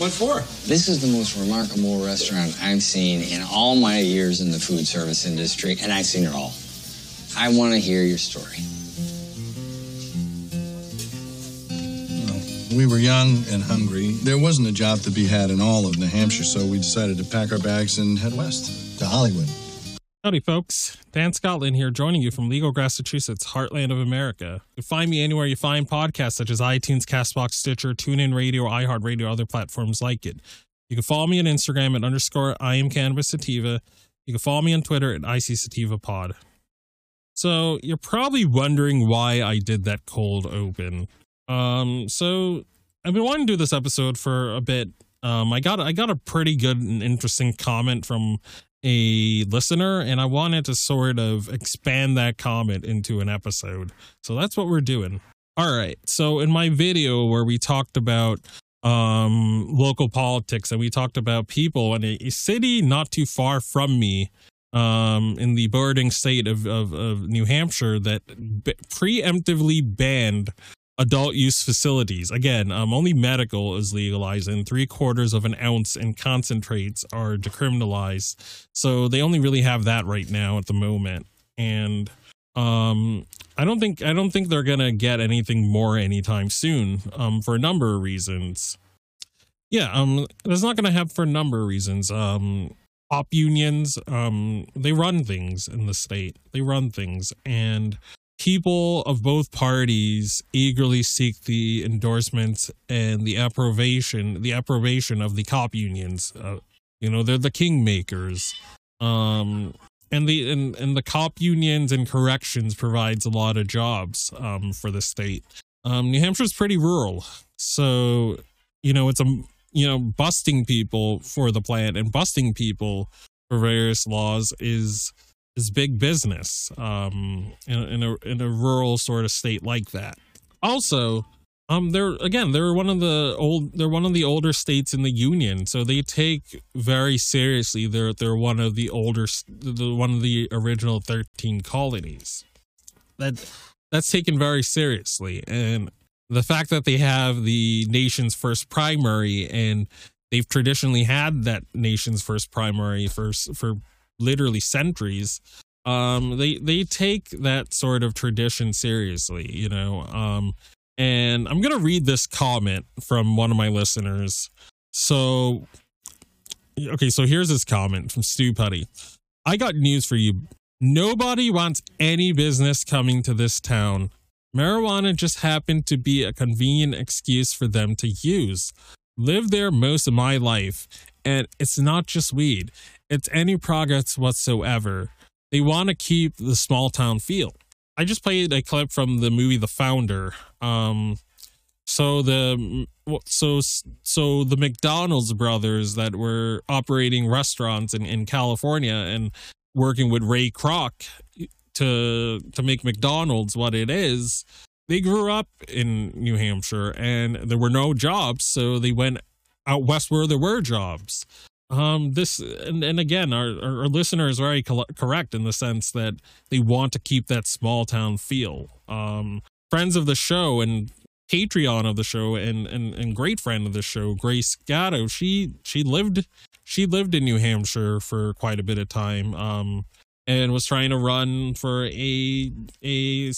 What for? This is the most remarkable restaurant I've seen in all my years in the food service industry, and I've seen it all. I want to hear your story. We were young and hungry. There wasn't a job to be had in all of New Hampshire, so we decided to pack our bags and head west to Hollywood. Howdy, folks. Dan Scotland here, joining you from Legal, Massachusetts, heartland of America. You can find me anywhere you find podcasts such as iTunes, Castbox, Stitcher, TuneIn Radio, iHeartRadio, other platforms like it. You can follow me on Instagram at underscore I am Cannabis Sativa. You can follow me on Twitter at IC Sativa Pod. So you're probably wondering why I did that cold open. Um, so I've been wanting to do this episode for a bit. Um, I got I got a pretty good and interesting comment from a listener, and I wanted to sort of expand that comment into an episode. So that's what we're doing. All right. So in my video where we talked about um local politics and we talked about people in a, city not too far from me um in the bordering state of of, of New Hampshire that preemptively banned adult use facilities. Again, um, only medical is legalized, and three quarters of an ounce in concentrates are decriminalized. So they only really have that right now at the moment, and um, I don't think I don't think they're gonna get anything more anytime soon. Um, for a number of reasons. Yeah, um, it's not gonna happen for a number of reasons. Um, op unions, um, they run things in the state. They run things, and people of both parties eagerly seek the endorsement and the approbation the approbation of the cop unions. Uh, you know they're the kingmakers. Um and the and, and the cop unions and corrections provides a lot of jobs um, for the state. Um, New Hampshire's pretty rural, so you know it's a you know busting people for the plant and busting people for various laws is is big business um, in, in a in a rural sort of state like that. Also, um, they're again they're one of the old they're one of the older states in the union, so they take very seriously. They're they're one of the older the one of the original thirteen colonies. That that's taken very seriously, and the fact that they have the nation's first primary and they've traditionally had that nation's first primary for for literally centuries um they they take that sort of tradition seriously you know um and i'm gonna read this comment from one of my listeners. So okay so here's his comment from stu putty. I got news for you. Nobody wants any business coming to this town. Marijuana just happened to be a convenient excuse for them to use. Lived there most of my life and it's not just weed it's any progress whatsoever. They want to keep the small town feel. I just played a clip from the movie The Founder. Um, so the so so the McDonald's brothers that were operating restaurants in, in California and working with Ray Kroc to to make McDonald's what it is, they grew up in New Hampshire and there were no jobs, so they went out west where there were jobs. Um this and, and again our, our listener is very co- correct in the sense that they want to keep that small town feel. Um friends of the show and patreon of the show and and, and great friend of the show grace gatto she she lived she lived in new hampshire for quite a bit of time um and was trying to run for a a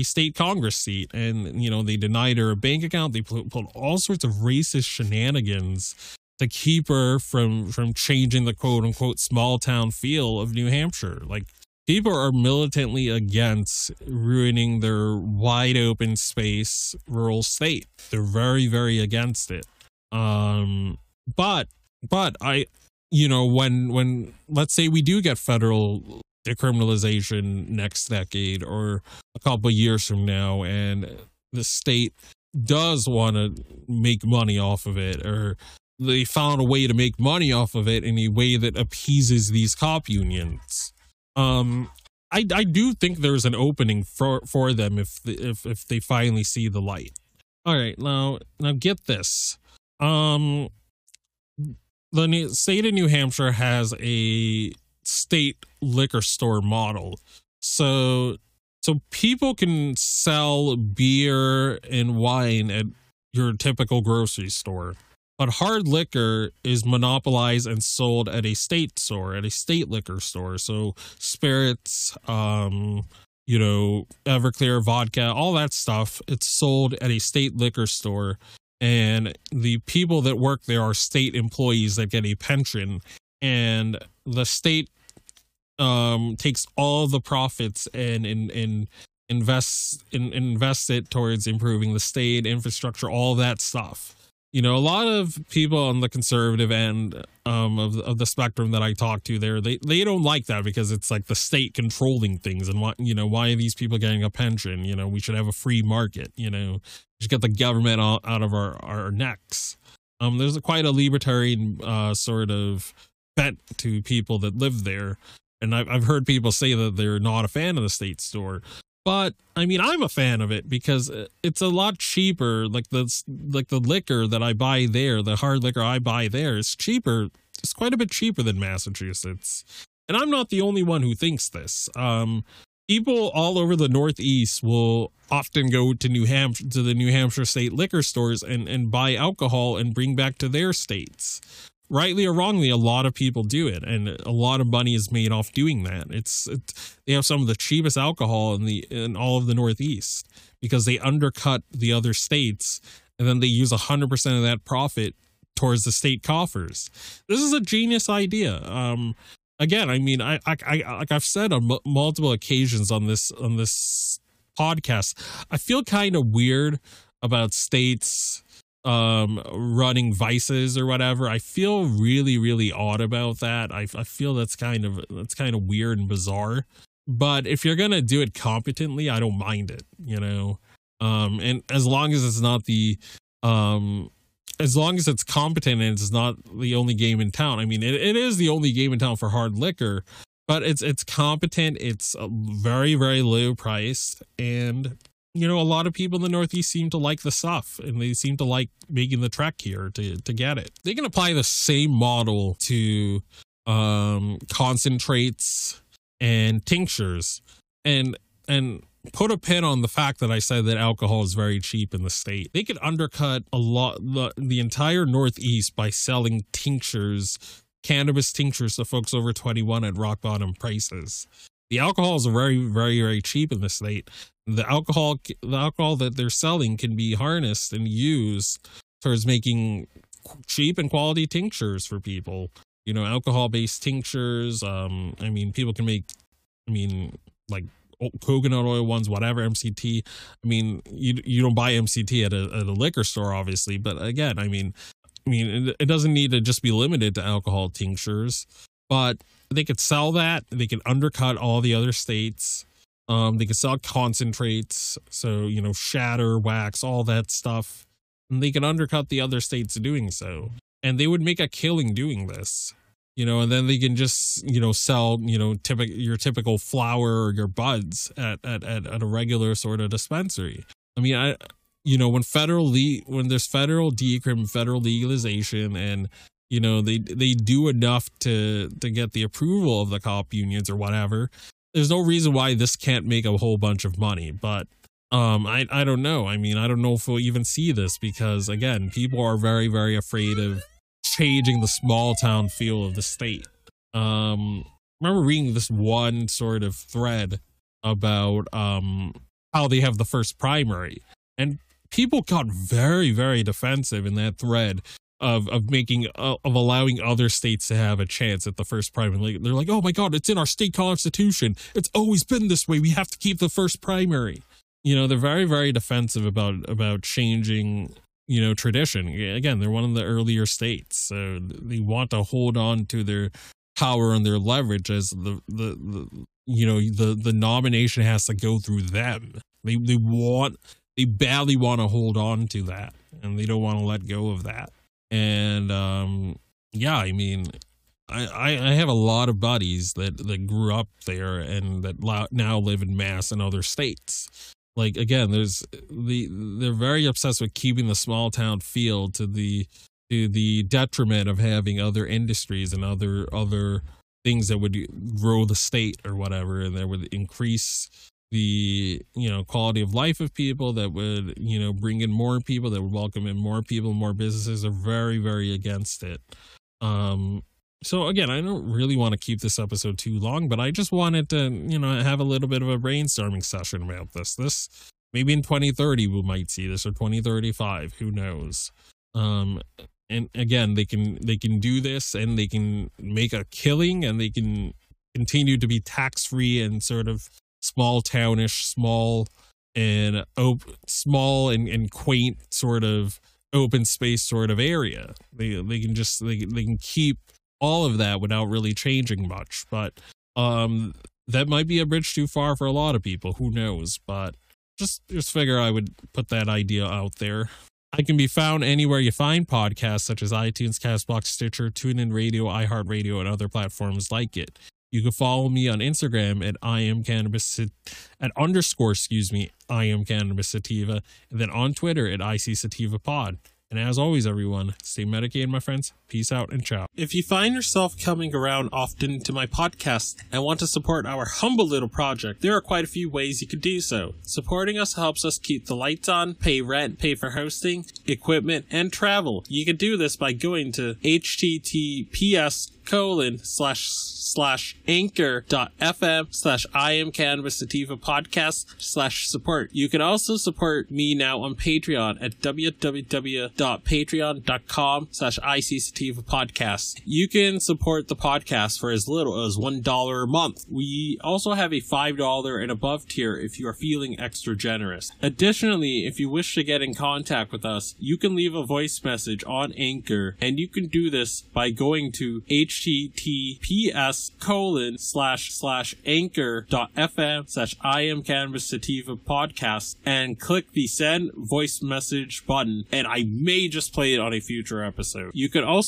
a state congress seat and you know they denied her a bank account they put all sorts of racist shenanigans to keep her from from changing the quote unquote small town feel of New Hampshire. Like people are militantly against ruining their wide open space rural state. They're very very against it. Um but but I you know when when let's say we do get federal decriminalization next decade or a couple years from now and the state does want to make money off of it or they found a way to make money off of it in a way that appeases these cop unions. Um, I I do think there's an opening for for them if if if they finally see the light. All right, now now get this. Um, the state of New Hampshire has a state liquor store model, so so people can sell beer and wine at your typical grocery store but hard liquor is monopolized and sold at a state store, at a state liquor store. So spirits, um, you know, Everclear vodka, all that stuff, it's sold at a state liquor store. And the people that work there are state employees that get a pension. And the state um takes all the profits and and and invests in, invest it towards improving the state infrastructure all that stuff. You know a lot of people on the conservative end um, of, of the spectrum that i talk to there they, they don't like that because it's like the state controlling things and what you know why are these people getting a pension? You know we should have a free market you know should get the government out, out of our, our necks. Um there's a, quite a libertarian uh, sort of bent to people that live there and I've, I've heard people say that they're not a fan of the state store but I mean, I'm a fan of it because it's a lot cheaper. Like the like the liquor that I buy there, the hard liquor I buy there is cheaper. It's quite a bit cheaper than Massachusetts, and I'm not the only one who thinks this. Um, people all over the Northeast will often go to New Hampshire to the New Hampshire state liquor stores and and buy alcohol and bring back to their states rightly or wrongly, a lot of people do it, and a lot of money is made off doing that. It's it, they have some of the cheapest alcohol in the in all of the Northeast because they undercut the other states, and then they use hundred percent of that profit towards the state coffers. This is a genius idea. Um, again, I mean, I, I, I like I've said on m- multiple occasions on this on this podcast, I feel kind of weird about states um running vices or whatever. I feel really really odd about that. I, I feel that's kind of that's kind of weird and bizarre. But if you're gonna do it competently i don't mind it you know? Um and as long as it's not the um as long as it's competent and it's not the only game in town. I mean it, it is the only game in town for hard liquor but it's it's competent it's very very low priced and you know, a lot of people in the Northeast seem to like the stuff and they seem to like making the trek here to, to get it. They can apply the same model to um, concentrates and tinctures and and put a pin on the fact that I said that alcohol is very cheap in the state. They could undercut a lot the, the entire Northeast by selling tinctures, cannabis tinctures to folks over 21 at rock bottom prices. The alcohol is very, very, very cheap in the state the alcohol the alcohol that they're selling can be harnessed and used towards making cheap and quality tinctures for people. You know alcohol based tinctures um i mean people can make i mean like coconut oil ones whatever mct i mean you you don't buy mct at a, at a liquor store obviously but again i mean i mean it, it doesn't need to just be limited to alcohol tinctures but they could sell that they can undercut all the other states um, they can sell concentrates, so you know, shatter, wax, all that stuff. And they can undercut the other states doing so. And they would make a killing doing this. You know, and then they can just, you know, sell, you know, typical your typical flower or your buds at, at, at, at a regular sort of dispensary. I mean, I you know, when federal le- when there's federal decrim, federal legalization and you know they they do enough to to get the approval of the cop unions or whatever there's no reason why this can't make a whole bunch of money, but um I I don't know. I mean, I don't know if we'll even see this because again, people are very very afraid of changing the small town feel of the state. Um I remember reading this one sort of thread about um how they have the first primary and people got very very defensive in that thread of of making uh, of allowing other states to have a chance at the first primary. They're like, "Oh my god, it's in our state constitution. It's always been this way. We have to keep the first primary." You know, they're very very defensive about about changing, you know, tradition. Again, they're one of the earlier states. So they want to hold on to their power and their leverage as the the, the you know, the the nomination has to go through them. They they want they badly want to hold on to that and they don't want to let go of that and um, yeah, I mean, I, I have a lot of buddies that that grew up there and that now live in Mass and other states. Like again, there's the they're very obsessed with keeping the small town feel to the to the detriment of having other industries and other other things that would grow the state or whatever and that would increase the you know quality of life of people that would you know bring in more people that would welcome in more people more businesses are very very against it. Um so again i don't really want to keep this episode too long but i just wanted to you know have a little bit of a brainstorming session about this. This maybe in 2030 we might see this or 2035 who knows? Um and again they can they can do this and they can make a killing and they can continue to be tax free and sort of small townish, small and op- small and, and quaint sort of open space sort of area. They they can just they they can keep all of that without really changing much. But um that might be a bridge too far for a lot of people. Who knows? But just just figure I would put that idea out there. I can be found anywhere you find podcasts such as iTunes, Castbox, Stitcher, TuneIn Radio, iHeartRadio, and other platforms like it. You can follow me on Instagram at I am cannabis at underscore excuse me I am cannabis sativa, and then on Twitter at IC sativa pod. And as always, everyone, stay medicated, my friends. Peace out and ciao. If you find yourself coming around often to my podcast and want to support our humble little project, there are quite a few ways you could do so. Supporting us helps us keep the lights on, pay rent, pay for hosting, equipment, and travel. You can do this by going to https colon slash slash anchor.fm slash I am Cannabis Sativa podcast slash support. You can also support me now on Patreon at www.patreon.com slash IC Sativa podcast. You can support the podcast for as little as $1 a month. We also have a $5 and above tier if you are feeling extra generous. Additionally, if you wish to get in contact with us, you can leave a voice message on Anchor and you can do this by going to https colon slash slash anchor dot fm slash I am Cannabis Sativa podcast and click the send voice message button and I may just play it on a future episode. You can also